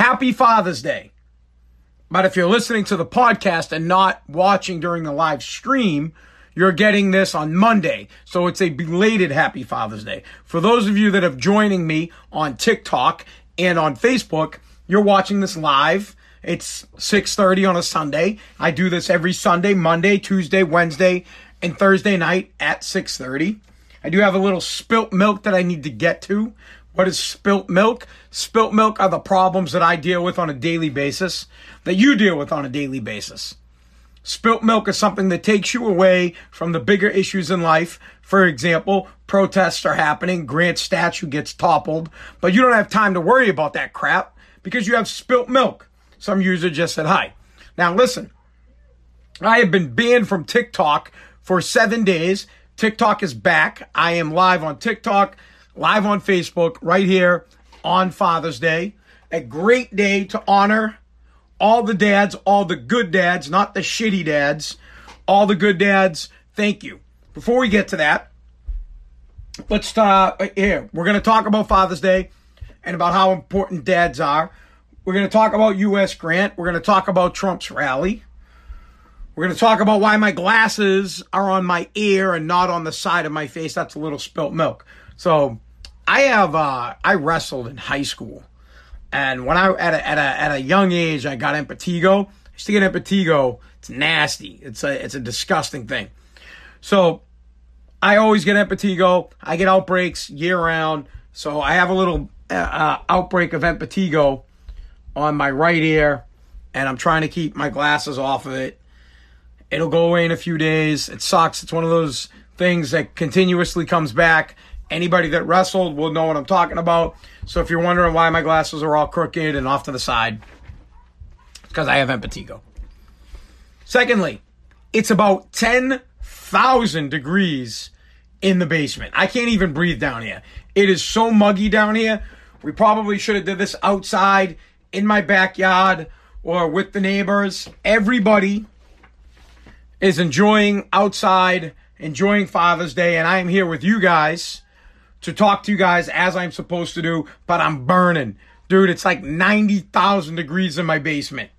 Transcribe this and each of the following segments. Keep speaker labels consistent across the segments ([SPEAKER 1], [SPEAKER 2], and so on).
[SPEAKER 1] Happy Father's Day. But if you're listening to the podcast and not watching during the live stream, you're getting this on Monday. So it's a belated Happy Father's Day. For those of you that have joining me on TikTok and on Facebook, you're watching this live. It's 6:30 on a Sunday. I do this every Sunday, Monday, Tuesday, Wednesday, and Thursday night at 6:30. I do have a little spilt milk that I need to get to. What is spilt milk? Spilt milk are the problems that I deal with on a daily basis, that you deal with on a daily basis. Spilt milk is something that takes you away from the bigger issues in life. For example, protests are happening, Grant's statue gets toppled, but you don't have time to worry about that crap because you have spilt milk. Some user just said hi. Now listen, I have been banned from TikTok for seven days. TikTok is back. I am live on TikTok, live on Facebook, right here on Father's Day. A great day to honor all the dads, all the good dads, not the shitty dads, all the good dads. Thank you. Before we get to that, let's uh here. We're gonna talk about Father's Day and about how important dads are. We're gonna talk about U.S. Grant. We're gonna talk about Trump's rally. We're going to talk about why my glasses are on my ear and not on the side of my face. That's a little spilt milk. So, I have uh, I wrestled in high school, and when I at a, at a at a young age I got impetigo. I used to get impetigo. It's nasty. It's a it's a disgusting thing. So, I always get impetigo. I get outbreaks year round. So I have a little uh, uh outbreak of impetigo on my right ear, and I'm trying to keep my glasses off of it It'll go away in a few days. It sucks. It's one of those things that continuously comes back. Anybody that wrestled will know what I'm talking about. So if you're wondering why my glasses are all crooked and off to the side, it's because I have impetigo. Secondly, it's about 10,000 degrees in the basement. I can't even breathe down here. It is so muggy down here. We probably should have did this outside in my backyard or with the neighbors. Everybody is enjoying outside, enjoying Father's Day, and I am here with you guys to talk to you guys as I'm supposed to do, but I'm burning. Dude, it's like 90,000 degrees in my basement.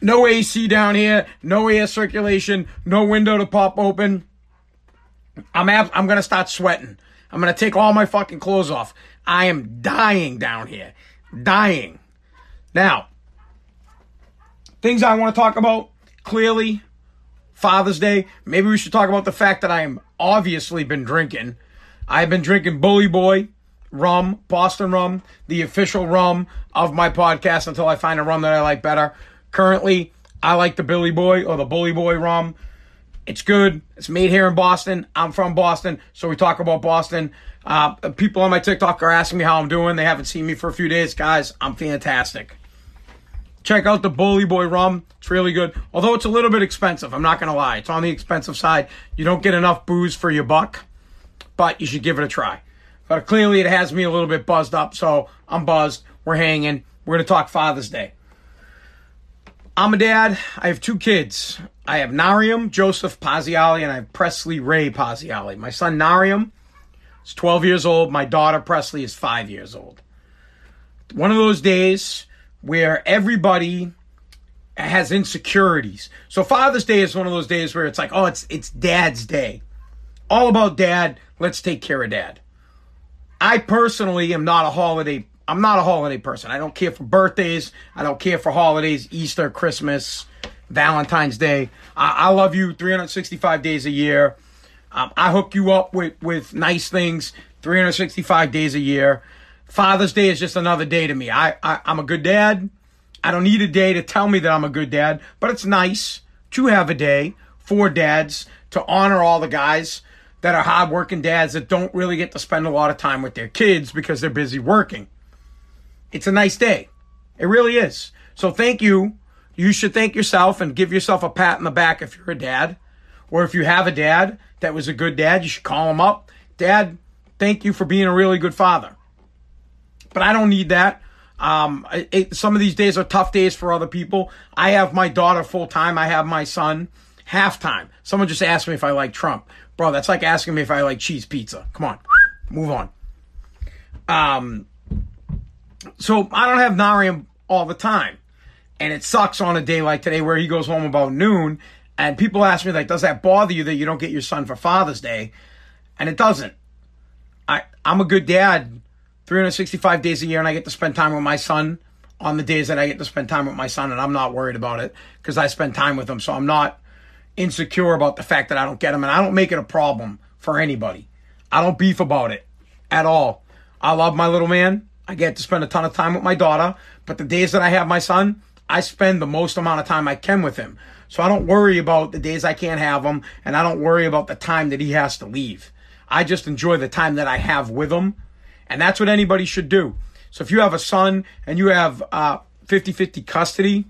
[SPEAKER 1] No AC down here, no air circulation, no window to pop open. I'm ab- I'm gonna start sweating. I'm gonna take all my fucking clothes off. I am dying down here. Dying. Now, things I want to talk about clearly Father's Day. Maybe we should talk about the fact that I am obviously been drinking. I've been drinking Bully Boy rum, Boston rum, the official rum of my podcast until I find a rum that I like better. Currently, I like the Billy Boy or the Bully Boy rum. It's good. It's made here in Boston. I'm from Boston, so we talk about Boston. Uh, people on my TikTok are asking me how I'm doing. They haven't seen me for a few days. Guys, I'm fantastic. Check out the Bully Boy rum. It's really good. Although it's a little bit expensive. I'm not going to lie. It's on the expensive side. You don't get enough booze for your buck, but you should give it a try. But clearly it has me a little bit buzzed up, so I'm buzzed. We're hanging. We're going to talk Father's Day. I'm a dad. I have two kids. I have Narium Joseph Paziali and I have Presley Ray Paziali. My son Narium is 12 years old. My daughter Presley is 5 years old. One of those days where everybody has insecurities. So Father's Day is one of those days where it's like, oh, it's it's Dad's Day. All about Dad. Let's take care of Dad. I personally am not a holiday. I'm not a holiday person. I don't care for birthdays. I don't care for holidays, Easter, Christmas, Valentine's Day. I, I love you 365 days a year. Um, I hook you up with with nice things 365 days a year. Father's Day is just another day to me. I, I I'm a good dad. I don't need a day to tell me that I'm a good dad, but it's nice to have a day for dads to honor all the guys that are hardworking dads that don't really get to spend a lot of time with their kids because they're busy working. It's a nice day. It really is. So thank you. You should thank yourself and give yourself a pat in the back if you're a dad. Or if you have a dad that was a good dad, you should call him up. Dad, thank you for being a really good father but I don't need that. Um, it, some of these days are tough days for other people. I have my daughter full time. I have my son half time. Someone just asked me if I like Trump. Bro, that's like asking me if I like cheese pizza. Come on, move on. Um, So I don't have Nariam all the time. And it sucks on a day like today where he goes home about noon and people ask me like, does that bother you that you don't get your son for Father's Day? And it doesn't. I, I'm a good dad 365 days a year and I get to spend time with my son on the days that I get to spend time with my son and I'm not worried about it because I spend time with him. So I'm not insecure about the fact that I don't get him and I don't make it a problem for anybody. I don't beef about it at all. I love my little man. I get to spend a ton of time with my daughter, but the days that I have my son, I spend the most amount of time I can with him. So I don't worry about the days I can't have him and I don't worry about the time that he has to leave. I just enjoy the time that I have with him. And that's what anybody should do. So if you have a son and you have uh, 50-50 custody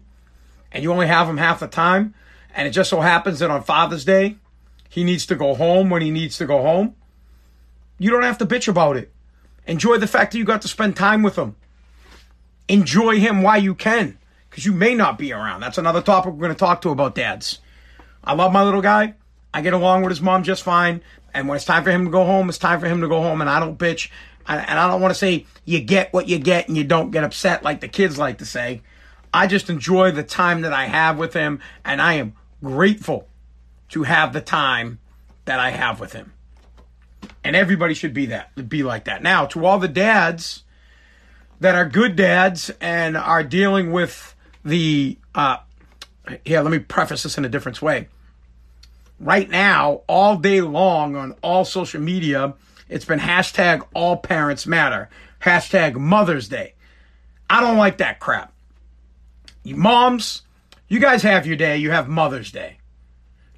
[SPEAKER 1] and you only have him half the time, and it just so happens that on Father's Day, he needs to go home when he needs to go home, you don't have to bitch about it. Enjoy the fact that you got to spend time with him. Enjoy him while you can, because you may not be around. That's another topic we're going to talk to about dads. I love my little guy. I get along with his mom just fine. And when it's time for him to go home, it's time for him to go home, and I don't bitch. And I don't want to say you get what you get and you don't get upset like the kids like to say. I just enjoy the time that I have with him, and I am grateful to have the time that I have with him. And everybody should be that, be like that. Now, to all the dads that are good dads and are dealing with the, uh, here, let me preface this in a different way. Right now, all day long on all social media, it's been hashtag all parents matter, hashtag Mother's Day. I don't like that crap. You moms, you guys have your day, you have Mother's Day.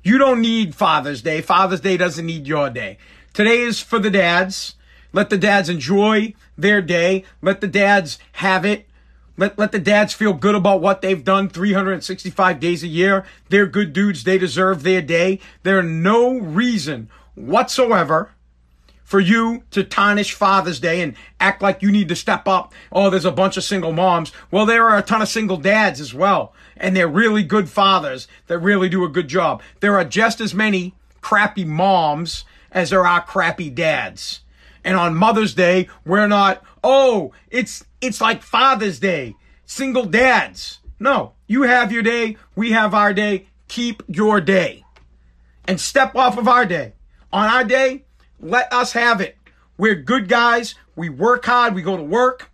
[SPEAKER 1] You don't need Father's Day. Father's Day doesn't need your day. Today is for the dads. Let the dads enjoy their day. Let the dads have it. Let, let the dads feel good about what they've done 365 days a year. They're good dudes. They deserve their day. There's no reason whatsoever for you to tarnish Father's Day and act like you need to step up. Oh, there's a bunch of single moms. Well, there are a ton of single dads as well. And they're really good fathers that really do a good job. There are just as many crappy moms as there are crappy dads. And on Mother's Day, we're not, oh, it's, it's like Father's Day. Single dads. No, you have your day. We have our day. Keep your day and step off of our day. On our day, let us have it. We're good guys. We work hard. We go to work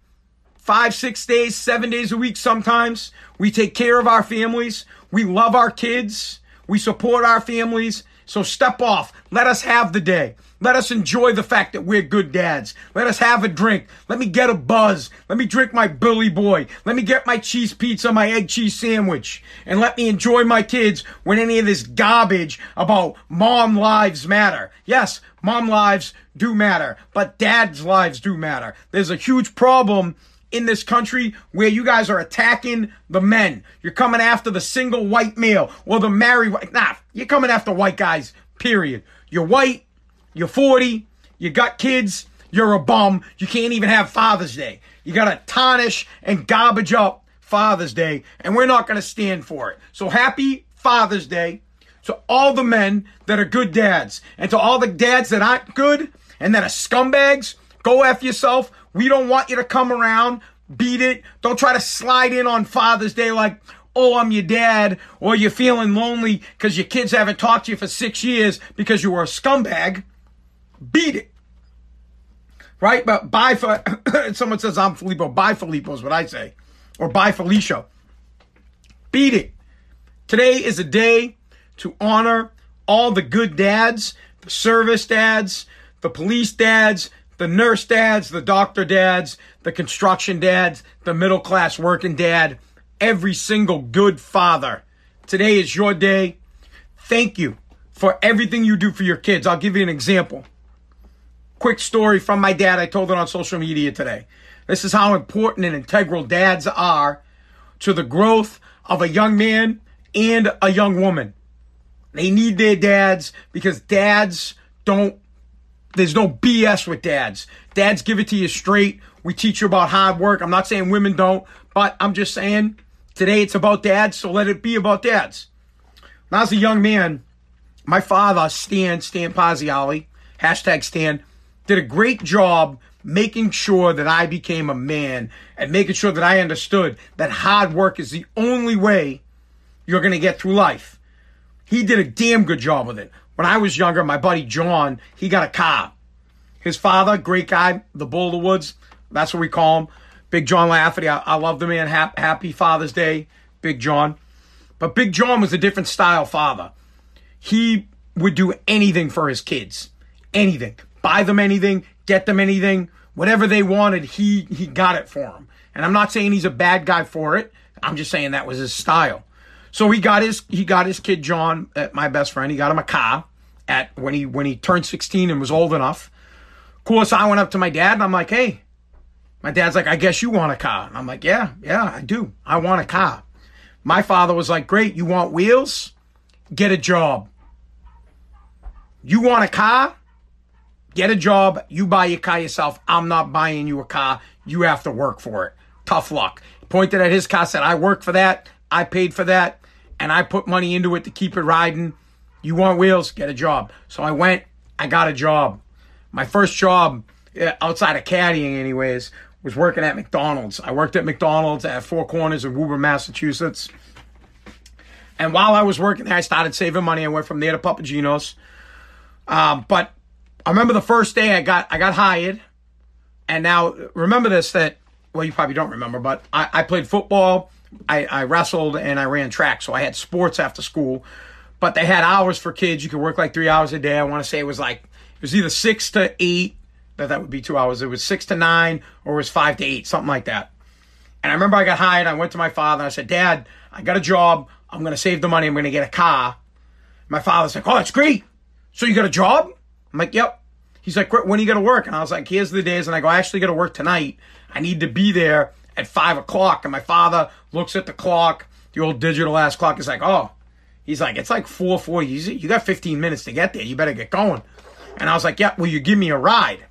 [SPEAKER 1] five, six days, seven days a week sometimes. We take care of our families. We love our kids. We support our families. So step off. Let us have the day. Let us enjoy the fact that we're good dads. Let us have a drink. Let me get a buzz. Let me drink my Billy Boy. Let me get my cheese pizza, my egg cheese sandwich. And let me enjoy my kids when any of this garbage about mom lives matter. Yes, mom lives do matter, but dad's lives do matter. There's a huge problem in this country where you guys are attacking the men. You're coming after the single white male or the married white. Nah, you're coming after white guys, period. You're white. You're 40. You got kids. You're a bum. You can't even have Father's Day. You got to tarnish and garbage up Father's Day, and we're not going to stand for it. So happy Father's Day to all the men that are good dads, and to all the dads that aren't good and that are scumbags. Go F yourself. We don't want you to come around, beat it. Don't try to slide in on Father's Day like, oh, I'm your dad, or you're feeling lonely because your kids haven't talked to you for six years because you were a scumbag. Beat it. Right? But bye for someone says I'm Filippo. Bye Filippo is what I say. Or bye Felicia. Beat it. Today is a day to honor all the good dads, the service dads, the police dads, the nurse dads, the doctor dads, the construction dads, the middle class working dad, every single good father. Today is your day. Thank you for everything you do for your kids. I'll give you an example quick story from my dad. I told it on social media today. This is how important and integral dads are to the growth of a young man and a young woman. They need their dads because dads don't, there's no BS with dads. Dads give it to you straight. We teach you about hard work. I'm not saying women don't, but I'm just saying today it's about dads, so let it be about dads. When I was a young man, my father, Stan, Stan Paziali, hashtag Stan, did a great job making sure that I became a man and making sure that I understood that hard work is the only way you're going to get through life. He did a damn good job with it. When I was younger, my buddy John, he got a car. His father, great guy, the Bull of the Woods, that's what we call him. Big John Lafferty. I, I love the man. Happy Father's Day, Big John. But Big John was a different style father. He would do anything for his kids. Anything. Buy them anything, get them anything, whatever they wanted, he he got it for them. And I'm not saying he's a bad guy for it. I'm just saying that was his style. So he got his he got his kid John, uh, my best friend. He got him a car at when he when he turned 16 and was old enough. Of course, I went up to my dad and I'm like, "Hey, my dad's like, I guess you want a car. And I'm like, yeah, yeah, I do. I want a car. My father was like, great, you want wheels? Get a job. You want a car? Get a job. You buy your car yourself. I'm not buying you a car. You have to work for it. Tough luck. Pointed at his car, said, I work for that. I paid for that. And I put money into it to keep it riding. You want wheels? Get a job. So I went, I got a job. My first job, outside of caddying, anyways, was working at McDonald's. I worked at McDonald's at Four Corners in Woburn, Massachusetts. And while I was working there, I started saving money. I went from there to Papa Gino's. Um, but I remember the first day I got I got hired, and now remember this that well you probably don't remember, but I, I played football, I, I wrestled, and I ran track, so I had sports after school. But they had hours for kids. You could work like three hours a day. I want to say it was like it was either six to eight that that would be two hours. It was six to nine or it was five to eight, something like that. And I remember I got hired. I went to my father. and I said, Dad, I got a job. I'm to save the money. I'm to get a car. My father's like, Oh, that's great. So you got a job? I'm like, Yep. He's like, When are you going to work? And I was like, Here's the days. And I go, I actually got to work tonight. I need to be there at five o'clock. And my father looks at the clock, the old digital ass clock. He's like, Oh, he's like, It's like four, four. You got 15 minutes to get there. You better get going. And I was like, Yeah, will you give me a ride?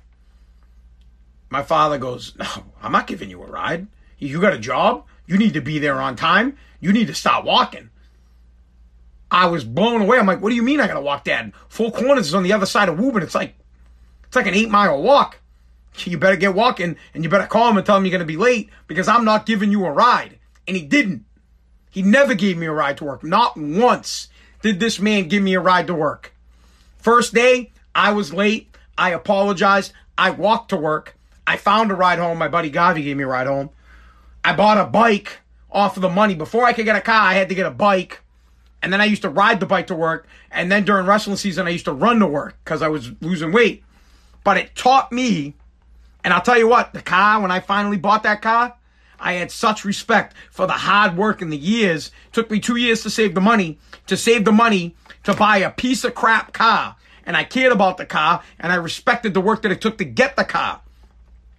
[SPEAKER 1] My father goes, No, I'm not giving you a ride. You got a job. You need to be there on time. You need to stop walking. I was blown away. I'm like, what do you mean I gotta walk, that? Four Corners is on the other side of Woburn. It's like it's like an eight mile walk. You better get walking and you better call him and tell him you're gonna be late because I'm not giving you a ride. And he didn't. He never gave me a ride to work. Not once did this man give me a ride to work. First day, I was late. I apologized. I walked to work. I found a ride home. My buddy Gavi gave me a ride home. I bought a bike off of the money. Before I could get a car, I had to get a bike. And then I used to ride the bike to work. And then during wrestling season, I used to run to work because I was losing weight. But it taught me, and I'll tell you what, the car, when I finally bought that car, I had such respect for the hard work and the years. It took me two years to save the money, to save the money to buy a piece of crap car. And I cared about the car and I respected the work that it took to get the car.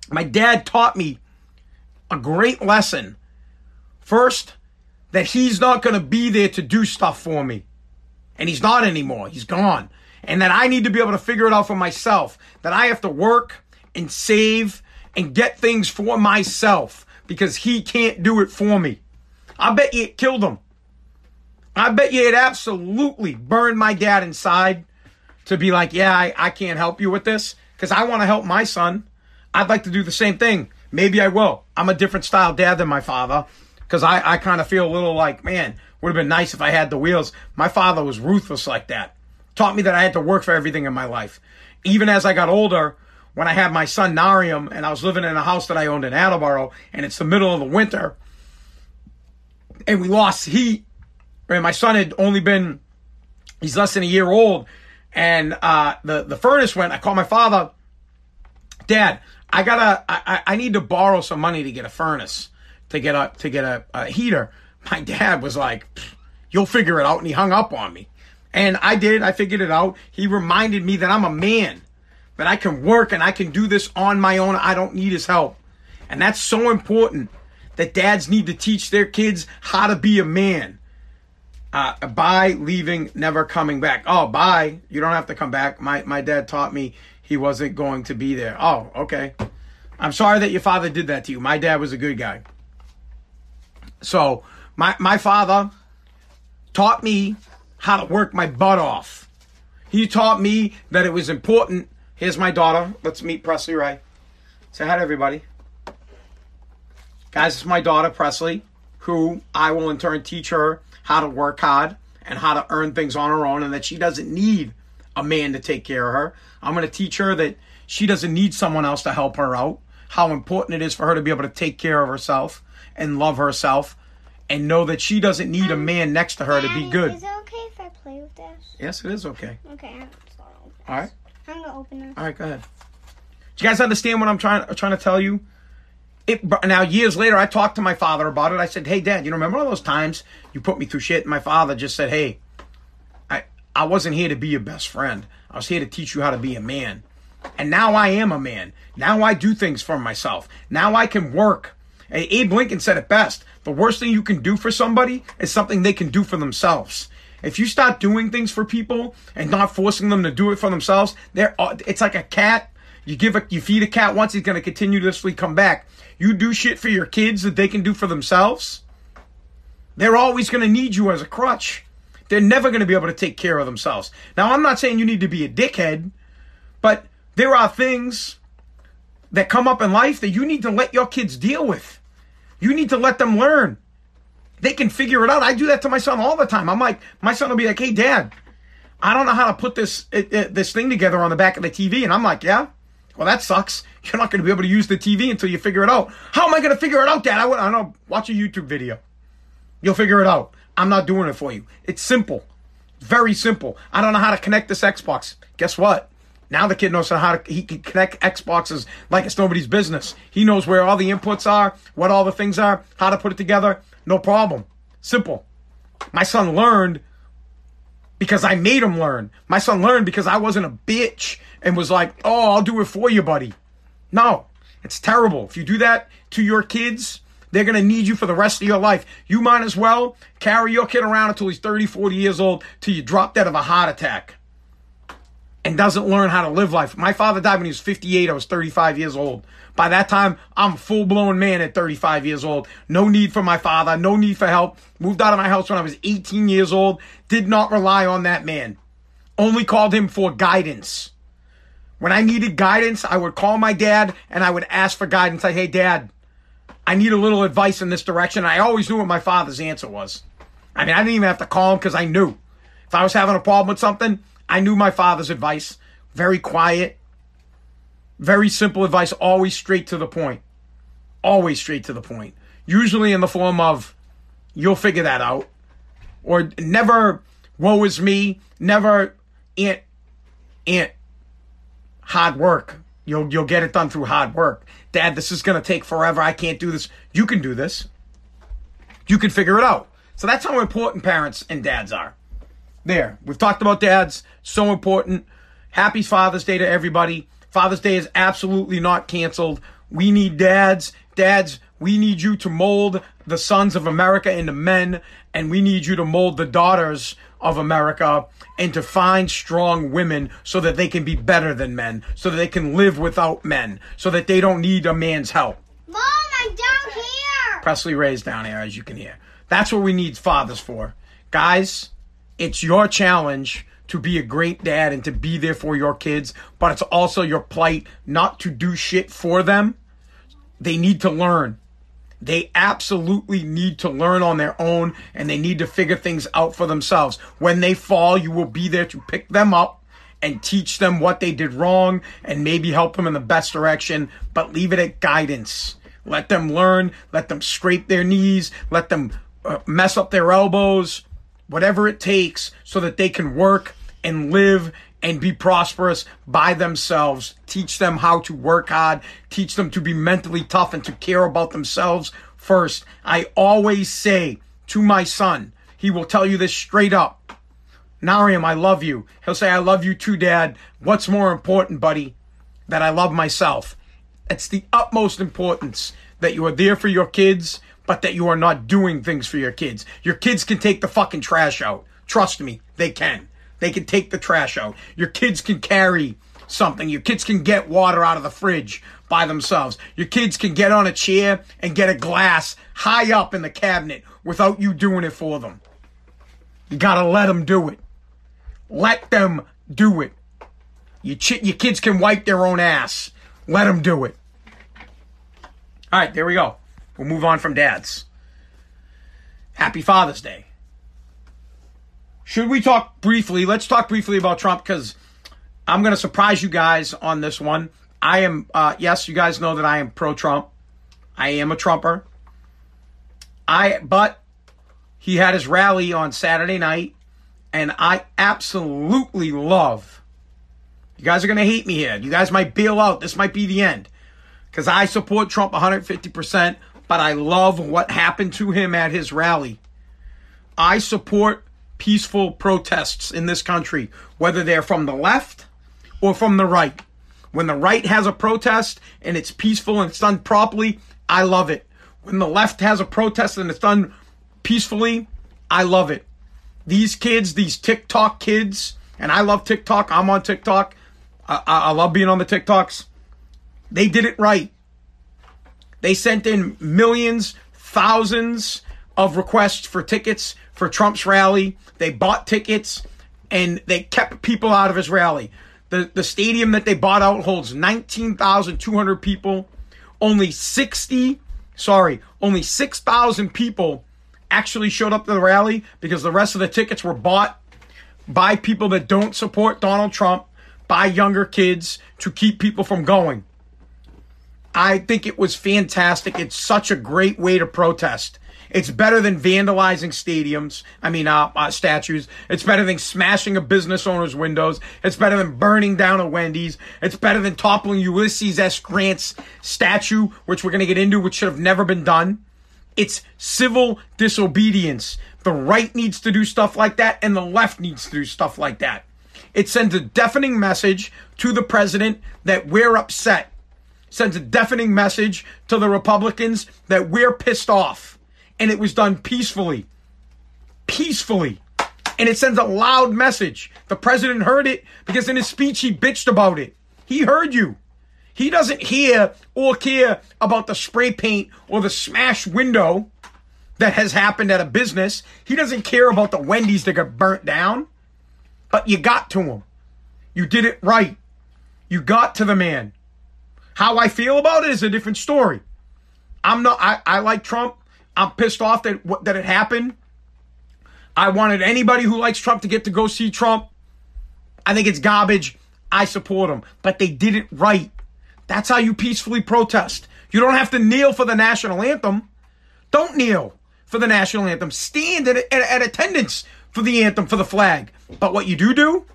[SPEAKER 1] My dad taught me a great lesson. First, that he's not going to be there to do stuff for me. And he's not anymore. He's gone. And that I need to be able to figure it out for myself. That I have to work and save and get things for myself because he can't do it for me. I bet you it killed him. I bet you it absolutely burned my dad inside to be like, yeah, I, I can't help you with this because I want to help my son. I'd like to do the same thing. Maybe I will. I'm a different style dad than my father because I, I kind of feel a little like, man, would have been nice if I had the wheels. My father was ruthless like that. Taught me that I had to work for everything in my life. Even as I got older, when I had my son Narium and I was living in a house that I owned in Attleboro and it's the middle of the winter and we lost heat. And my son had only been, he's less than a year old. And uh, the, the furnace went. I called my father, Dad, I gotta, I, I need to borrow some money to get a furnace, to get a, to get a, a heater. My dad was like, you'll figure it out. And he hung up on me. And I did. I figured it out. He reminded me that I'm a man, that I can work and I can do this on my own. I don't need his help. And that's so important that dads need to teach their kids how to be a man. Uh, bye, leaving, never coming back. Oh, bye. You don't have to come back. My, my dad taught me he wasn't going to be there. Oh, okay. I'm sorry that your father did that to you. My dad was a good guy. So, my, my father taught me how to work my butt off. He taught me that it was important. Here's my daughter. Let's meet Presley Ray. Say hi to everybody. Guys, it's my daughter, Presley, who I will in turn teach her how to work hard and how to earn things on her own and that she doesn't need a man to take care of her. I'm going to teach her that she doesn't need someone else to help her out, how important it is for her to be able to take care of herself and love herself and know that she doesn't need a um, man next to her to be good.
[SPEAKER 2] Is it okay if I play with this?
[SPEAKER 1] Yes, it is okay.
[SPEAKER 2] Okay, I'm just
[SPEAKER 1] All right.
[SPEAKER 2] I'm gonna open this.
[SPEAKER 1] All right, go ahead. Do you guys understand what I'm trying trying to tell you? It now years later, I talked to my father about it. I said, "Hey, Dad, you know, remember all those times you put me through shit?" And my father just said, "Hey, I I wasn't here to be your best friend. I was here to teach you how to be a man." And now I am a man. Now I do things for myself. Now I can work. Hey, Abe Lincoln said it best. The worst thing you can do for somebody is something they can do for themselves. If you start doing things for people and not forcing them to do it for themselves, they're, it's like a cat. You give a, you feed a cat once, he's going to continuously come back. You do shit for your kids that they can do for themselves. They're always going to need you as a crutch. They're never going to be able to take care of themselves. Now, I'm not saying you need to be a dickhead, but there are things that come up in life that you need to let your kids deal with. You need to let them learn. They can figure it out. I do that to my son all the time. I'm like, my son will be like, "Hey, Dad, I don't know how to put this this thing together on the back of the TV," and I'm like, "Yeah, well, that sucks. You're not going to be able to use the TV until you figure it out. How am I going to figure it out, Dad? I, I don't know. Watch a YouTube video. You'll figure it out. I'm not doing it for you. It's simple, very simple. I don't know how to connect this Xbox. Guess what? Now the kid knows how to he can connect Xboxes like it's nobody's business. He knows where all the inputs are, what all the things are, how to put it together. No problem. Simple. My son learned because I made him learn. My son learned because I wasn't a bitch and was like, "Oh, I'll do it for you, buddy." No. It's terrible. If you do that to your kids, they're going to need you for the rest of your life. You might as well carry your kid around until he's 30, 40 years old till you drop dead of a heart attack and doesn't learn how to live life. My father died when he was 58. I was 35 years old. By that time, I'm a full blown man at 35 years old. No need for my father. No need for help. Moved out of my house when I was 18 years old. Did not rely on that man. Only called him for guidance. When I needed guidance, I would call my dad and I would ask for guidance. Like, hey, dad, I need a little advice in this direction. I always knew what my father's answer was. I mean, I didn't even have to call him because I knew. If I was having a problem with something, I knew my father's advice. Very quiet, very simple advice, always straight to the point. Always straight to the point. Usually in the form of, you'll figure that out. Or never, woe is me, never, aunt, aunt, hard work. You'll, you'll get it done through hard work. Dad, this is going to take forever. I can't do this. You can do this. You can figure it out. So that's how important parents and dads are. There. We've talked about dads. So important. Happy Father's Day to everybody. Father's Day is absolutely not canceled. We need dads. Dads, we need you to mold the sons of America into men, and we need you to mold the daughters of America into find strong women so that they can be better than men, so that they can live without men, so that they don't need a man's help.
[SPEAKER 2] Mom, I'm down here.
[SPEAKER 1] Presley Ray's down here, as you can hear. That's what we need fathers for. Guys, it's your challenge to be a great dad and to be there for your kids, but it's also your plight not to do shit for them. They need to learn. They absolutely need to learn on their own and they need to figure things out for themselves. When they fall, you will be there to pick them up and teach them what they did wrong and maybe help them in the best direction, but leave it at guidance. Let them learn, let them scrape their knees, let them uh, mess up their elbows, whatever it takes so that they can work and live and be prosperous by themselves. Teach them how to work hard. Teach them to be mentally tough and to care about themselves first. I always say to my son, he will tell you this straight up. Nariam, I love you. He'll say, I love you too, Dad. What's more important, buddy? That I love myself. It's the utmost importance that you are there for your kids, but that you are not doing things for your kids. Your kids can take the fucking trash out. Trust me, they can. They can take the trash out. Your kids can carry something. Your kids can get water out of the fridge by themselves. Your kids can get on a chair and get a glass high up in the cabinet without you doing it for them. You gotta let them do it. Let them do it. Your, ch- your kids can wipe their own ass. Let them do it. All right, there we go. We'll move on from dads. Happy Father's Day. Should we talk briefly? Let's talk briefly about Trump because I'm going to surprise you guys on this one. I am, uh, yes, you guys know that I am pro Trump. I am a Trumper. I, but he had his rally on Saturday night, and I absolutely love. You guys are going to hate me here. You guys might bail out. This might be the end because I support Trump 150%, but I love what happened to him at his rally. I support peaceful protests in this country, whether they're from the left or from the right. When the right has a protest and it's peaceful and it's done properly, I love it. When the left has a protest and it's done peacefully, I love it. These kids, these TikTok kids, and I love TikTok. I'm on TikTok. I, I, I love being on the TikToks. They did it right. They sent in millions, thousands of requests for tickets for Trump's rally. They bought tickets and they kept people out of his rally. The, the stadium that they bought out holds 19,200 people. Only 60, sorry, only 6,000 people actually showed up to the rally because the rest of the tickets were bought by people that don't support Donald Trump, by younger kids to keep people from going. I think it was fantastic. It's such a great way to protest. It's better than vandalizing stadiums. I mean, uh, uh, statues. It's better than smashing a business owner's windows. It's better than burning down a Wendy's. It's better than toppling Ulysses S. Grant's statue, which we're going to get into, which should have never been done. It's civil disobedience. The right needs to do stuff like that, and the left needs to do stuff like that. It sends a deafening message to the president that we're upset. Sends a deafening message to the Republicans that we're pissed off and it was done peacefully. Peacefully. And it sends a loud message. The president heard it because in his speech he bitched about it. He heard you. He doesn't hear or care about the spray paint or the smashed window that has happened at a business. He doesn't care about the Wendy's that got burnt down. But you got to him. You did it right. You got to the man. How I feel about it is a different story. I'm not I, I like Trump. I'm pissed off that that it happened. I wanted anybody who likes Trump to get to go see Trump. I think it's garbage. I support him, but they did it right. That's how you peacefully protest. You don't have to kneel for the national anthem. Don't kneel for the national anthem. Stand at, at, at attendance for the anthem, for the flag. But what you do do,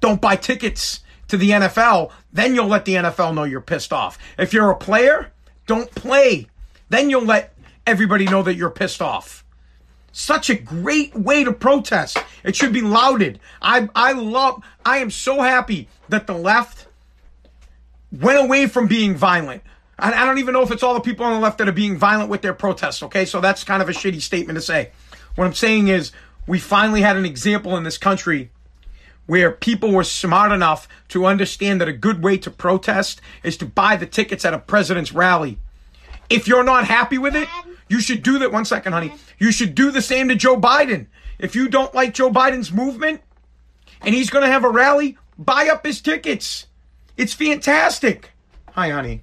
[SPEAKER 1] don't buy tickets to the NFL. Then you'll let the NFL know you're pissed off. If you're a player, don't play. Then you'll let everybody know that you're pissed off. Such a great way to protest. It should be lauded. I I love I am so happy that the left went away from being violent. I, I don't even know if it's all the people on the left that are being violent with their protests, okay? So that's kind of a shitty statement to say. What I'm saying is we finally had an example in this country where people were smart enough to understand that a good way to protest is to buy the tickets at a president's rally. If you're not happy with it, you should do that. One second, honey. You should do the same to Joe Biden. If you don't like Joe Biden's movement and he's going to have a rally, buy up his tickets. It's fantastic. Hi, honey.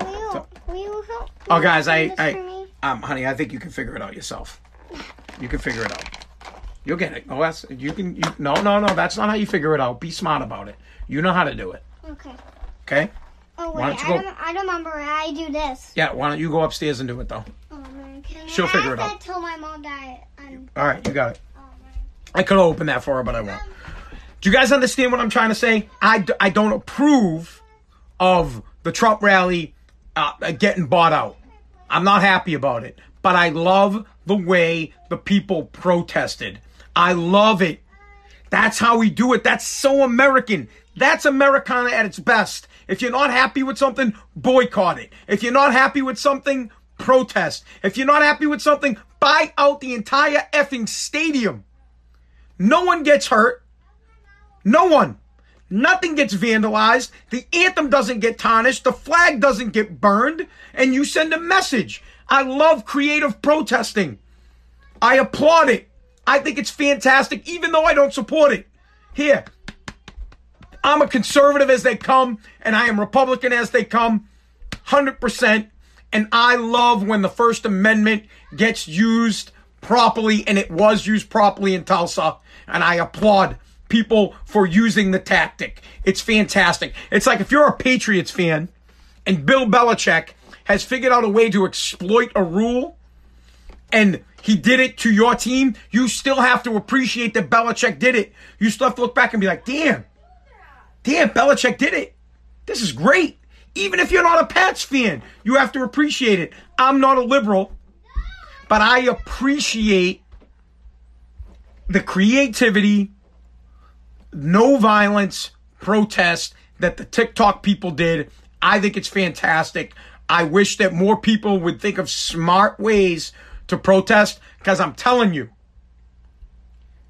[SPEAKER 2] Will you,
[SPEAKER 1] So-
[SPEAKER 2] will you help?
[SPEAKER 1] Oh, guys, I,
[SPEAKER 2] do this for
[SPEAKER 1] I, um, honey, I think you can figure it out yourself. You can figure it out. You'll get it. Oh, that's you can. You, no, no, no. That's not how you figure it out. Be smart about it. You know how to do it.
[SPEAKER 2] Okay.
[SPEAKER 1] Okay.
[SPEAKER 2] Oh
[SPEAKER 1] Why don't you
[SPEAKER 2] I
[SPEAKER 1] go-
[SPEAKER 2] don't, I don't remember how I do this.
[SPEAKER 1] Yeah. Why don't you go upstairs and do it though?
[SPEAKER 2] Oh man, can
[SPEAKER 1] She'll
[SPEAKER 2] I
[SPEAKER 1] figure it out.
[SPEAKER 2] that till my mom died? And,
[SPEAKER 1] All right, you got it.
[SPEAKER 2] oh.
[SPEAKER 1] I could have opened that for her, but I won't. Do you guys understand what I'm trying to say? I, d- I don't approve of the Trump rally uh, getting bought out. I'm not happy about it, but I love the way the people protested. I love it. That's how we do it. That's so American. That's Americana at its best. If you're not happy with something, boycott it. If you're not happy with something, protest. If you're not happy with something, buy out the entire effing stadium. No one gets hurt. No one. Nothing gets vandalized. The anthem doesn't get tarnished. The flag doesn't get burned. And you send a message. I love creative protesting. I applaud it. I think it's fantastic, even though I don't support it. Here, I'm a conservative as they come, and I am Republican as they come, 100%. And I love when the First Amendment gets used properly, and it was used properly in Tulsa. And I applaud people for using the tactic. It's fantastic. It's like if you're a Patriots fan and Bill Belichick has figured out a way to exploit a rule and he did it to your team, you still have to appreciate that Belichick did it. You still have to look back and be like, damn, damn, Belichick did it. This is great. Even if you're not a Pats fan, you have to appreciate it. I'm not a liberal, but I appreciate the creativity, no violence protest that the TikTok people did. I think it's fantastic. I wish that more people would think of smart ways to protest because I'm telling you,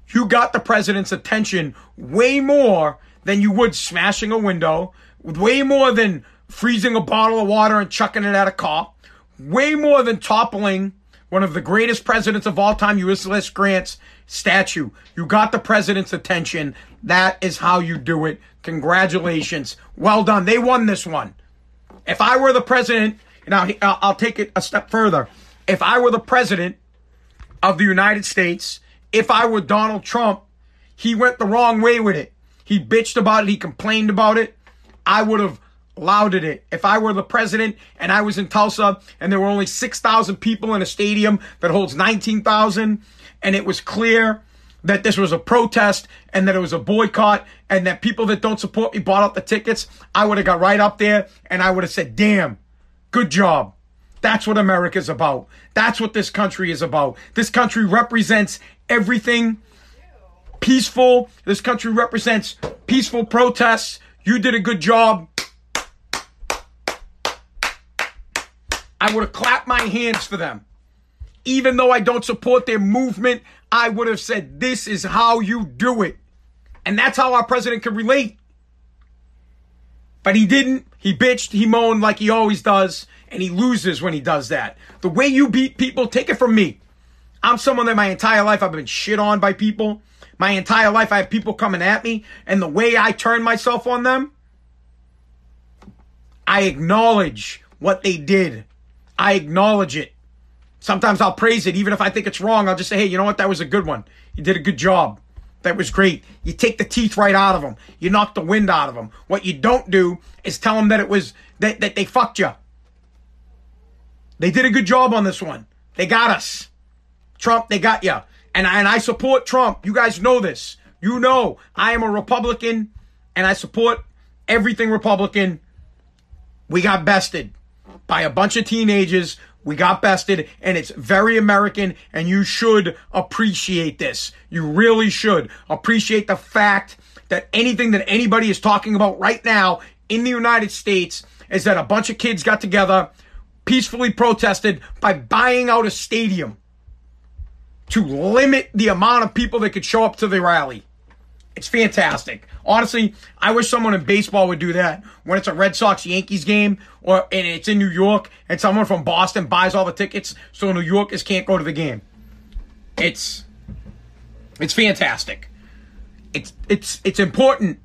[SPEAKER 1] you got the president's attention way more than you would smashing a window, way more than freezing a bottle of water and chucking it at a cop, way more than toppling one of the greatest presidents of all time, Ulysses Grant's statue. You got the president's attention. That is how you do it. Congratulations. Well done. They won this one. If I were the president, now I'll take it a step further. If I were the president of the United States, if I were Donald Trump, he went the wrong way with it. He bitched about it. He complained about it. I would have lauded it. If I were the president and I was in Tulsa and there were only 6,000 people in a stadium that holds 19,000 and it was clear that this was a protest and that it was a boycott and that people that don't support me bought out the tickets, I would have got right up there and I would have said, damn, good job. That's what America's about. That's what this country is about. This country represents everything peaceful. This country represents peaceful protests. You did a good job. I would have clapped my hands for them. Even though I don't support their movement, I would have said, This is how you do it. And that's how our president could relate. But he didn't. He bitched, he moaned like he always does, and he loses when he does that. The way you beat people, take it from me. I'm someone that my entire life I've been shit on by people. My entire life I have people coming at me, and the way I turn myself on them, I acknowledge what they did. I acknowledge it. Sometimes I'll praise it, even if I think it's wrong. I'll just say, hey, you know what? That was a good one. You did a good job. That was great. You take the teeth right out of them. You knock the wind out of them. What you don't do is tell them that it was that, that they fucked you. They did a good job on this one. They got us. Trump, they got you. And I, and I support Trump. You guys know this. You know I am a Republican and I support everything Republican. We got bested by a bunch of teenagers. We got bested and it's very American and you should appreciate this. You really should appreciate the fact that anything that anybody is talking about right now in the United States is that a bunch of kids got together, peacefully protested by buying out a stadium to limit the amount of people that could show up to the rally. It's fantastic. Honestly, I wish someone in baseball would do that when it's a Red Sox Yankees game or and it's in New York and someone from Boston buys all the tickets so New Yorkers can't go to the game. It's it's fantastic. It's it's it's important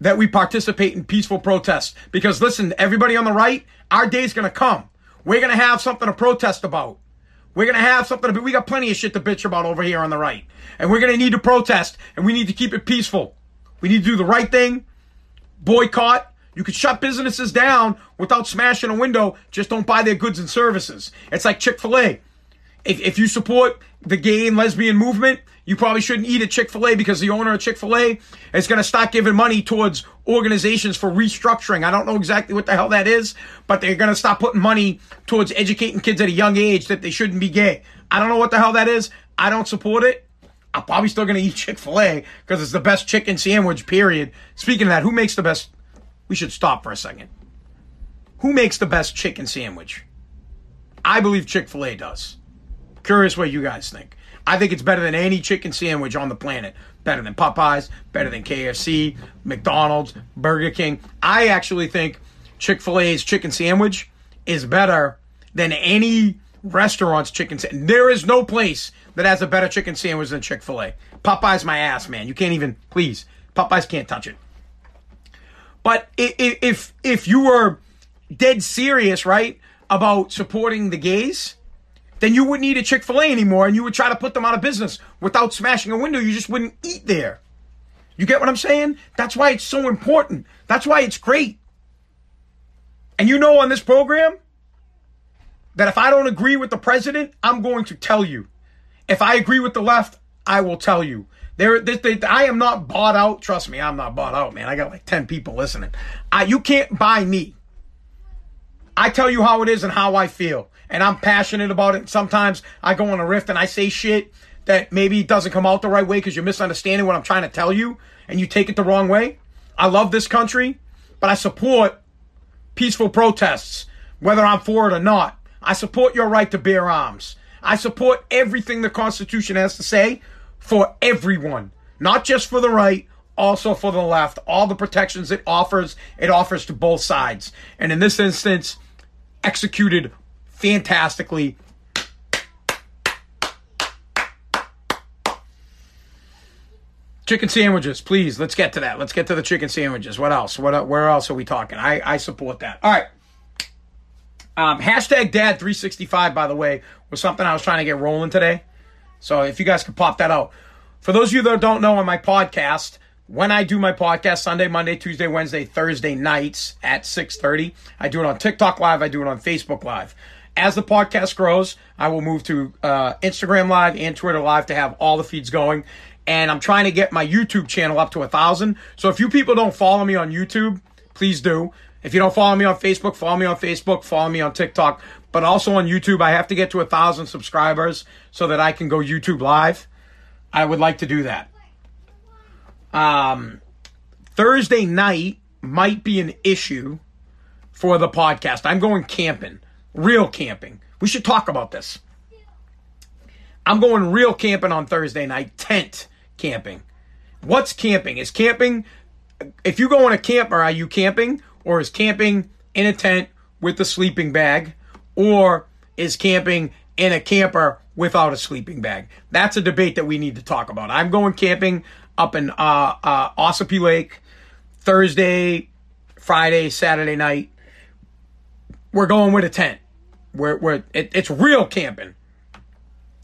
[SPEAKER 1] that we participate in peaceful protests because listen, everybody on the right, our day's going to come. We're going to have something to protest about. We're going to have something to be, we got plenty of shit to bitch about over here on the right. And we're going to need to protest and we need to keep it peaceful. We need to do the right thing, boycott. You could shut businesses down without smashing a window. Just don't buy their goods and services. It's like Chick fil A. If, if you support the gay and lesbian movement, you probably shouldn't eat at Chick fil A because the owner of Chick fil A is going to start giving money towards organizations for restructuring. I don't know exactly what the hell that is, but they're going to stop putting money towards educating kids at a young age that they shouldn't be gay. I don't know what the hell that is. I don't support it. I'm probably still going to eat Chick fil A because it's the best chicken sandwich, period. Speaking of that, who makes the best? We should stop for a second. Who makes the best chicken sandwich? I believe Chick fil A does. Curious what you guys think. I think it's better than any chicken sandwich on the planet. Better than Popeyes, better than KFC, McDonald's, Burger King. I actually think Chick fil A's chicken sandwich is better than any restaurant's chicken sandwich. There is no place that has a better chicken sandwich than Chick fil A. Popeyes, my ass, man. You can't even, please. Popeyes can't touch it. But if, if, you were dead serious, right, about supporting the gays, then you wouldn't eat at Chick fil A anymore and you would try to put them out of business without smashing a window. You just wouldn't eat there. You get what I'm saying? That's why it's so important. That's why it's great. And you know on this program that if I don't agree with the president, I'm going to tell you. If I agree with the left, I will tell you. There, this, they, I am not bought out. Trust me, I'm not bought out, man. I got like 10 people listening. I, you can't buy me. I tell you how it is and how I feel. And I'm passionate about it. Sometimes I go on a rift and I say shit that maybe doesn't come out the right way because you're misunderstanding what I'm trying to tell you and you take it the wrong way. I love this country, but I support peaceful protests, whether I'm for it or not. I support your right to bear arms. I support everything the Constitution has to say for everyone, not just for the right, also for the left. All the protections it offers, it offers to both sides. And in this instance, executed fantastically. Chicken sandwiches, please. Let's get to that. Let's get to the chicken sandwiches. What else? What? Where else are we talking? I I support that. All right. Um, hashtag dad 365, by the way, was something I was trying to get rolling today. So if you guys could pop that out. For those of you that don't know on my podcast, when I do my podcast Sunday, Monday, Tuesday, Wednesday, Thursday nights at 6:30, I do it on TikTok Live, I do it on Facebook Live. As the podcast grows, I will move to uh, Instagram Live and Twitter Live to have all the feeds going. And I'm trying to get my YouTube channel up to a thousand. So if you people don't follow me on YouTube, please do. If you don't follow me on Facebook, follow me on Facebook, follow me on TikTok, but also on YouTube. I have to get to a thousand subscribers so that I can go YouTube live. I would like to do that. Um, Thursday night might be an issue for the podcast. I'm going camping, real camping. We should talk about this. I'm going real camping on Thursday night, tent camping. What's camping? Is camping, if you go on a camper, are you camping? Or is camping in a tent with a sleeping bag? Or is camping in a camper without a sleeping bag? That's a debate that we need to talk about. I'm going camping up in uh, uh, Ossipee Lake Thursday, Friday, Saturday night. We're going with a tent. We're, we're it, it's real camping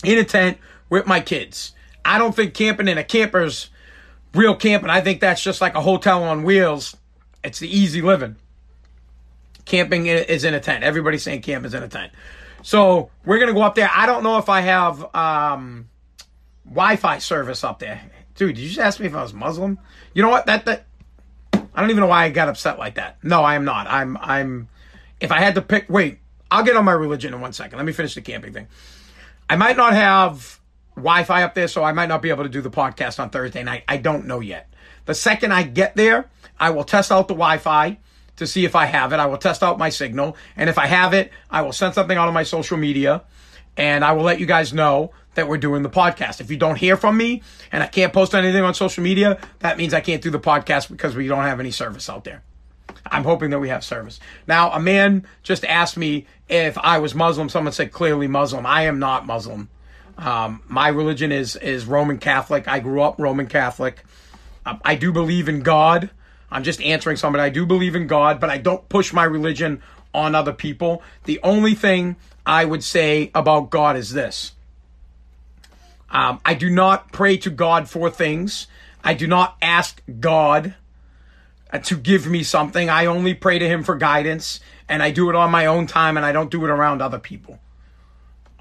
[SPEAKER 1] in a tent with my kids. I don't think camping in a camper's real camping. I think that's just like a hotel on wheels. It's the easy living. Camping is in a tent. Everybody's saying camp is in a tent. So we're gonna go up there. I don't know if I have um, Wi-Fi service up there. Dude, did you just ask me if I was Muslim? You know what? That that I don't even know why I got upset like that. No, I am not. I'm I'm if I had to pick wait, I'll get on my religion in one second. Let me finish the camping thing. I might not have Wi-Fi up there, so I might not be able to do the podcast on Thursday night. I don't know yet. The second I get there, I will test out the Wi-Fi to see if I have it. I will test out my signal, and if I have it, I will send something out on my social media, and I will let you guys know that we're doing the podcast. If you don't hear from me and I can't post anything on social media, that means I can't do the podcast because we don't have any service out there. I'm hoping that we have service. Now, a man just asked me if I was Muslim. Someone said clearly Muslim. I am not Muslim. Um, my religion is is Roman Catholic. I grew up Roman Catholic. Uh, I do believe in God. I'm just answering somebody. I do believe in God, but I don't push my religion on other people. The only thing I would say about God is this. Um, I do not pray to God for things. I do not ask God to give me something. I only pray to Him for guidance, and I do it on my own time, and I don't do it around other people.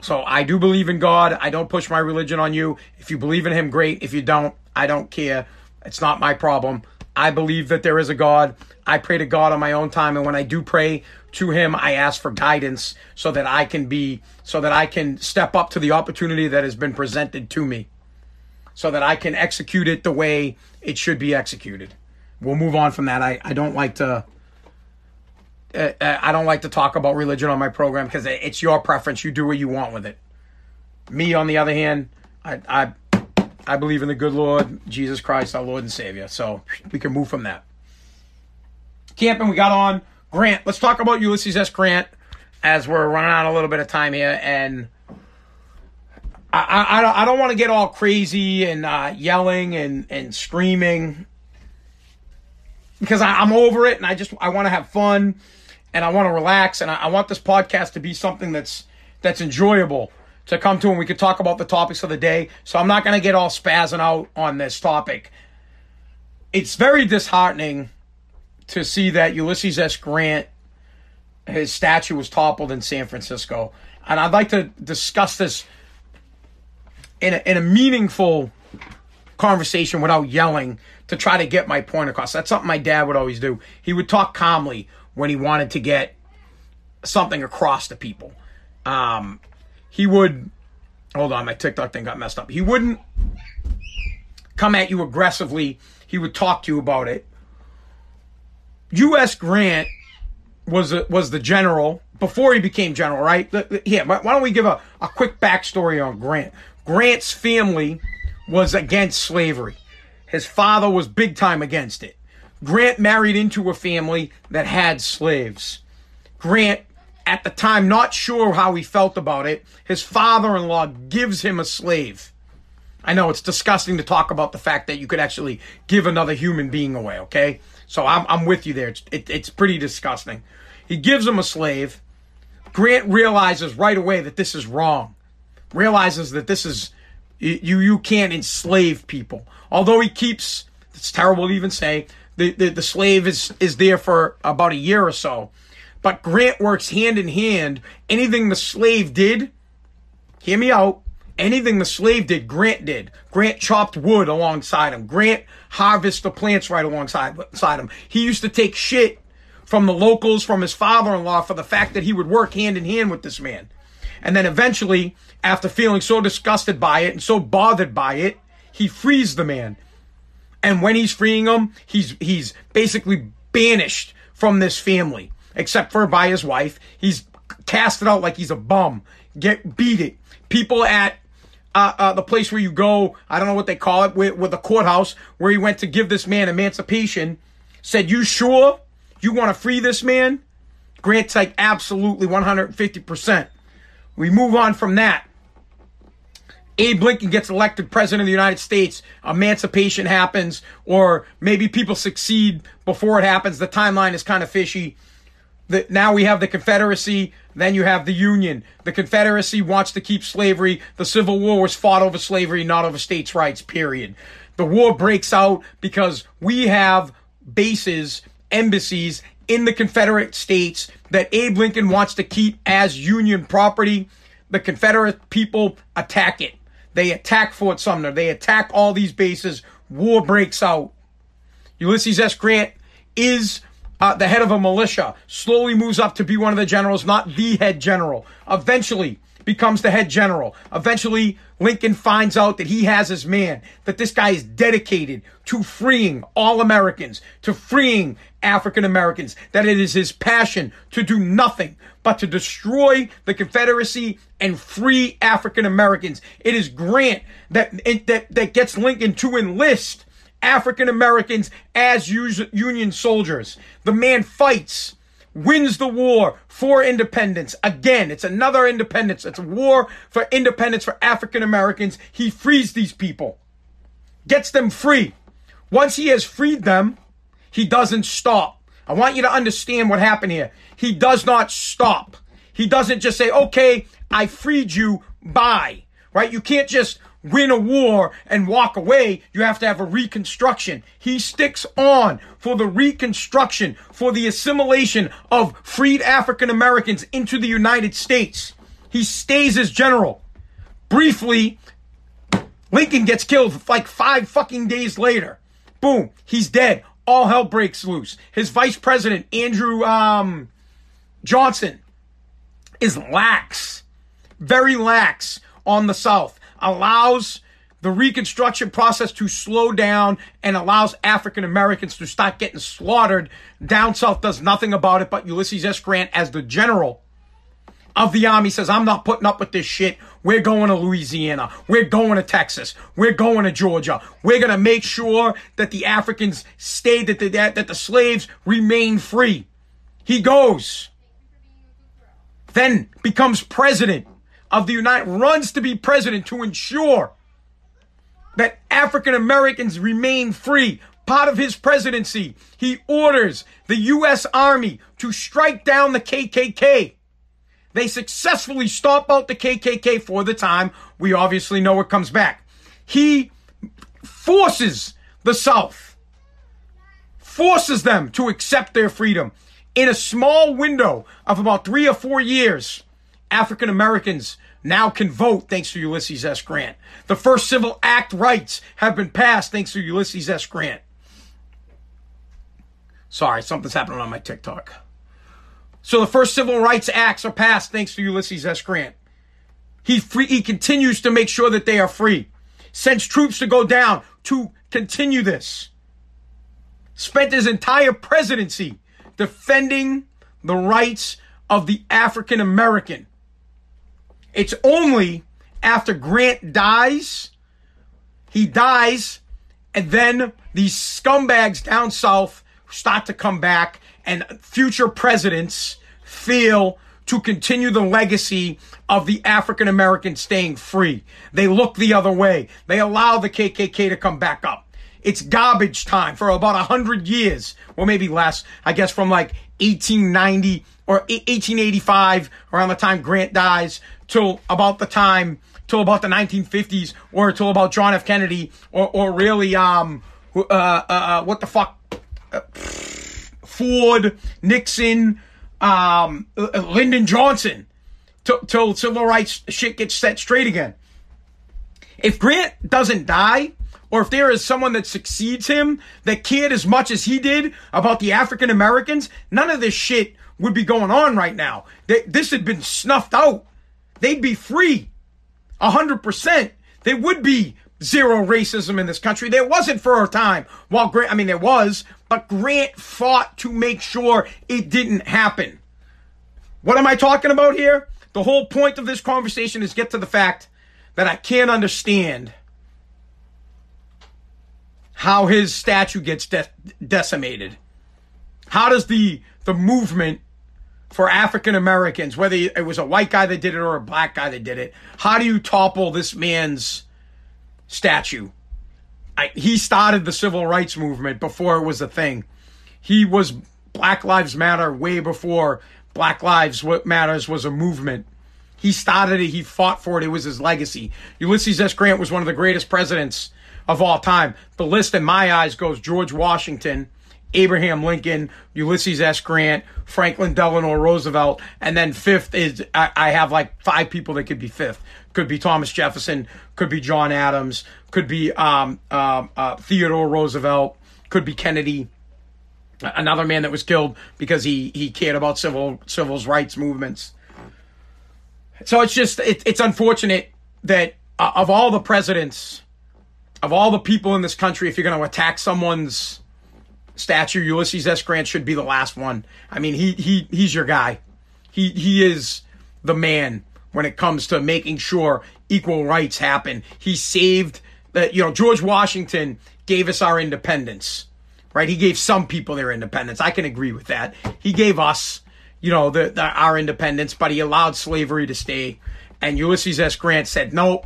[SPEAKER 1] So I do believe in God. I don't push my religion on you. If you believe in Him, great. If you don't, I don't care. It's not my problem. I believe that there is a God. I pray to God on my own time, and when I do pray to Him, I ask for guidance so that I can be, so that I can step up to the opportunity that has been presented to me, so that I can execute it the way it should be executed. We'll move on from that. I, I don't like to. Uh, I don't like to talk about religion on my program because it's your preference. You do what you want with it. Me, on the other hand, I, I I believe in the good Lord, Jesus Christ, our Lord and Savior. So we can move from that. Camping, we got on Grant. Let's talk about Ulysses S. Grant as we're running out a little bit of time here. And I, I, I don't want to get all crazy and uh, yelling and, and screaming because I, I'm over it and I just I want to have fun. and I want to relax, and I, I want this podcast to be something that's that's enjoyable to come to, and we could talk about the topics of the day. So I'm not going to get all spazzing out on this topic. It's very disheartening to see that Ulysses S. Grant, his statue was toppled in San Francisco, and I'd like to discuss this in a, in a meaningful conversation without yelling to try to get my point across. That's something my dad would always do. He would talk calmly when he wanted to get something across to people. Um, he would, hold on, my TikTok thing got messed up. He wouldn't come at you aggressively. He would talk to you about it. U.S. Grant was a, was the general before he became general, right? Yeah, why don't we give a, a quick backstory on Grant? Grant's family was against slavery. His father was big time against it. Grant married into a family that had slaves. Grant, at the time, not sure how he felt about it, his father in law gives him a slave. I know it's disgusting to talk about the fact that you could actually give another human being away, okay? So I'm, I'm with you there. It's, it, it's pretty disgusting. He gives him a slave. Grant realizes right away that this is wrong. Realizes that this is you you can't enslave people. Although he keeps it's terrible to even say the, the, the slave is is there for about a year or so. But Grant works hand in hand. Anything the slave did, hear me out. Anything the slave did, Grant did. Grant chopped wood alongside him. Grant harvested the plants right alongside side him. He used to take shit from the locals, from his father-in-law, for the fact that he would work hand in hand with this man. And then eventually, after feeling so disgusted by it and so bothered by it, he frees the man. And when he's freeing him, he's he's basically banished from this family, except for by his wife. He's casted out like he's a bum. Get beat it. People at uh, uh, the place where you go, I don't know what they call it, with, with the courthouse, where he went to give this man emancipation, said, "You sure you want to free this man?" Grant's like, "Absolutely, 150 percent." We move on from that. Abe Lincoln gets elected president of the United States, emancipation happens, or maybe people succeed before it happens. The timeline is kind of fishy. The, now we have the Confederacy, then you have the Union. The Confederacy wants to keep slavery. The Civil War was fought over slavery, not over states' rights, period. The war breaks out because we have bases, embassies in the Confederate States that Abe Lincoln wants to keep as Union property. The Confederate people attack it. They attack Fort Sumner. They attack all these bases. War breaks out. Ulysses S. Grant is uh, the head of a militia, slowly moves up to be one of the generals, not the head general. Eventually becomes the head general. Eventually, Lincoln finds out that he has his man, that this guy is dedicated to freeing all Americans, to freeing African Americans, that it is his passion to do nothing but to destroy the Confederacy and free African Americans. It is Grant that, that, that gets Lincoln to enlist African Americans as Union soldiers. The man fights, wins the war for independence. Again, it's another independence. It's a war for independence for African Americans. He frees these people, gets them free. Once he has freed them, he doesn't stop. I want you to understand what happened here. He does not stop. He doesn't just say, okay, I freed you, bye. Right? You can't just win a war and walk away. You have to have a reconstruction. He sticks on for the reconstruction, for the assimilation of freed African Americans into the United States. He stays as general. Briefly, Lincoln gets killed like five fucking days later. Boom, he's dead all hell breaks loose. His vice president, Andrew um, Johnson, is lax, very lax on the South, allows the Reconstruction process to slow down and allows African Americans to start getting slaughtered. Down South does nothing about it, but Ulysses S. Grant, as the general, of the army says, I'm not putting up with this shit. We're going to Louisiana. We're going to Texas. We're going to Georgia. We're going to make sure that the Africans stay, that the, that, that the slaves remain free. He goes. Then becomes president of the United, runs to be president to ensure that African Americans remain free. part of his presidency, he orders the U.S. Army to strike down the KKK. They successfully stomp out the KKK for the time. We obviously know it comes back. He forces the South, forces them to accept their freedom. In a small window of about three or four years, African Americans now can vote thanks to Ulysses S. Grant. The first Civil Act rights have been passed thanks to Ulysses S. Grant. Sorry, something's happening on my TikTok. So the first civil rights acts are passed thanks to Ulysses S. Grant. He free, he continues to make sure that they are free. Sends troops to go down to continue this. Spent his entire presidency defending the rights of the African American. It's only after Grant dies, he dies, and then these scumbags down south start to come back, and future presidents feel to continue the legacy of the African American staying free. They look the other way. They allow the KKK to come back up. It's garbage time for about a hundred years, or maybe less, I guess from like 1890 or 1885, around the time Grant dies, till about the time, till about the 1950s, or till about John F. Kennedy, or, or really, um, uh, uh, uh what the fuck, uh, Ford, Nixon, um, uh, Lyndon Johnson, till, till civil rights shit gets set straight again. If Grant doesn't die, or if there is someone that succeeds him that cared as much as he did about the African Americans, none of this shit would be going on right now. This had been snuffed out. They'd be free. A hundred percent. There would be zero racism in this country. There wasn't for a time. While Grant, I mean, there was, but Grant fought to make sure it didn't happen. What am I talking about here? The whole point of this conversation is get to the fact that I can't understand how his statue gets de- decimated. How does the the movement for African Americans, whether it was a white guy that did it or a black guy that did it, how do you topple this man's statue? I, he started the civil rights movement before it was a thing. He was Black Lives Matter way before Black Lives What Matters was a movement. He started it. He fought for it. It was his legacy. Ulysses S. Grant was one of the greatest presidents of all time. The list in my eyes goes George Washington, Abraham Lincoln, Ulysses S. Grant, Franklin Delano Roosevelt, and then fifth is I, I, have like five people that could be fifth. Could be Thomas Jefferson, could be John Adams, could be um, uh, uh, Theodore Roosevelt, could be Kennedy, another man that was killed because he he cared about civil civil rights movements. So it's just it, it's unfortunate that uh, of all the presidents of all the people in this country, if you're going to attack someone's statue, Ulysses S. Grant should be the last one. I mean, he he he's your guy. He he is the man when it comes to making sure equal rights happen. He saved that. You know, George Washington gave us our independence, right? He gave some people their independence. I can agree with that. He gave us, you know, the, the our independence, but he allowed slavery to stay. And Ulysses S. Grant said, "No,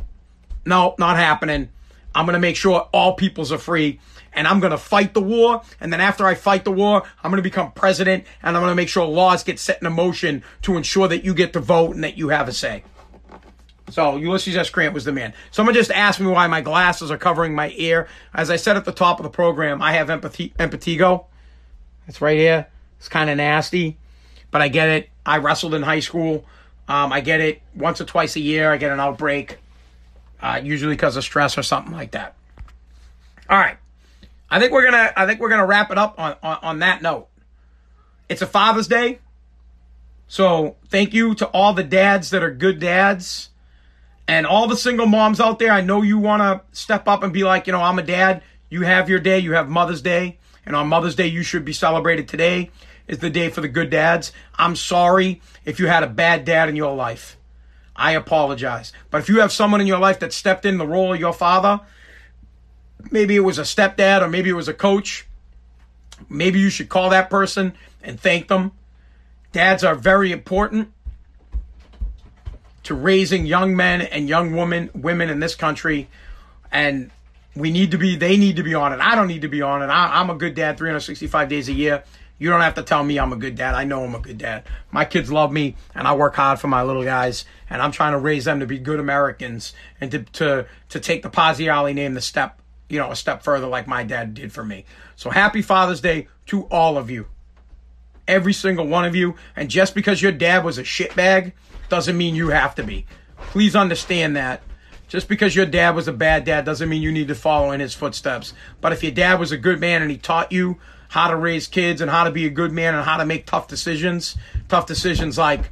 [SPEAKER 1] no, not happening." I'm going to make sure all peoples are free and I'm going to fight the war. And then after I fight the war, I'm going to become president and I'm going to make sure laws get set in motion to ensure that you get to vote and that you have a say. So Ulysses S. Grant was the man. Someone just asked me why my glasses are covering my ear. As I said at the top of the program, I have empathy, impetigo. It's right here. It's kind of nasty, but I get it. I wrestled in high school. Um, I get it once or twice a year. I get an outbreak uh, usually because of stress or something like that. All right, I think we're gonna I think we're gonna wrap it up on, on, on that note. It's a Father's Day, so thank you to all the dads that are good dads, and all the single moms out there. I know you want to step up and be like, you know, I'm a dad. You have your day. You have Mother's Day, and on Mother's Day you should be celebrated. Today is the day for the good dads. I'm sorry if you had a bad dad in your life. I apologize. But if you have someone in your life that stepped in the role of your father, maybe it was a stepdad or maybe it was a coach, maybe you should call that person and thank them. Dads are very important to raising young men and young women women in this country and we need to be, they need to be on it. I don't need to be on it. I, I'm a good dad 365 days a year. You don't have to tell me I'm a good dad. I know I'm a good dad. My kids love me, and I work hard for my little guys, and I'm trying to raise them to be good Americans and to to to take the Pazziali name the step, you know, a step further, like my dad did for me. So happy Father's Day to all of you, every single one of you. And just because your dad was a shitbag doesn't mean you have to be. Please understand that. Just because your dad was a bad dad doesn't mean you need to follow in his footsteps. But if your dad was a good man and he taught you how to raise kids and how to be a good man and how to make tough decisions, tough decisions like,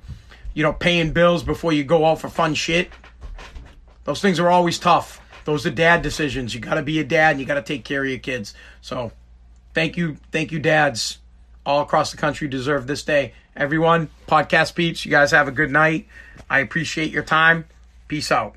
[SPEAKER 1] you know, paying bills before you go out for fun shit. Those things are always tough. Those are dad decisions. You got to be a dad and you got to take care of your kids. So, thank you, thank you, dads all across the country deserve this day. Everyone, podcast peeps, you guys have a good night. I appreciate your time. Peace out.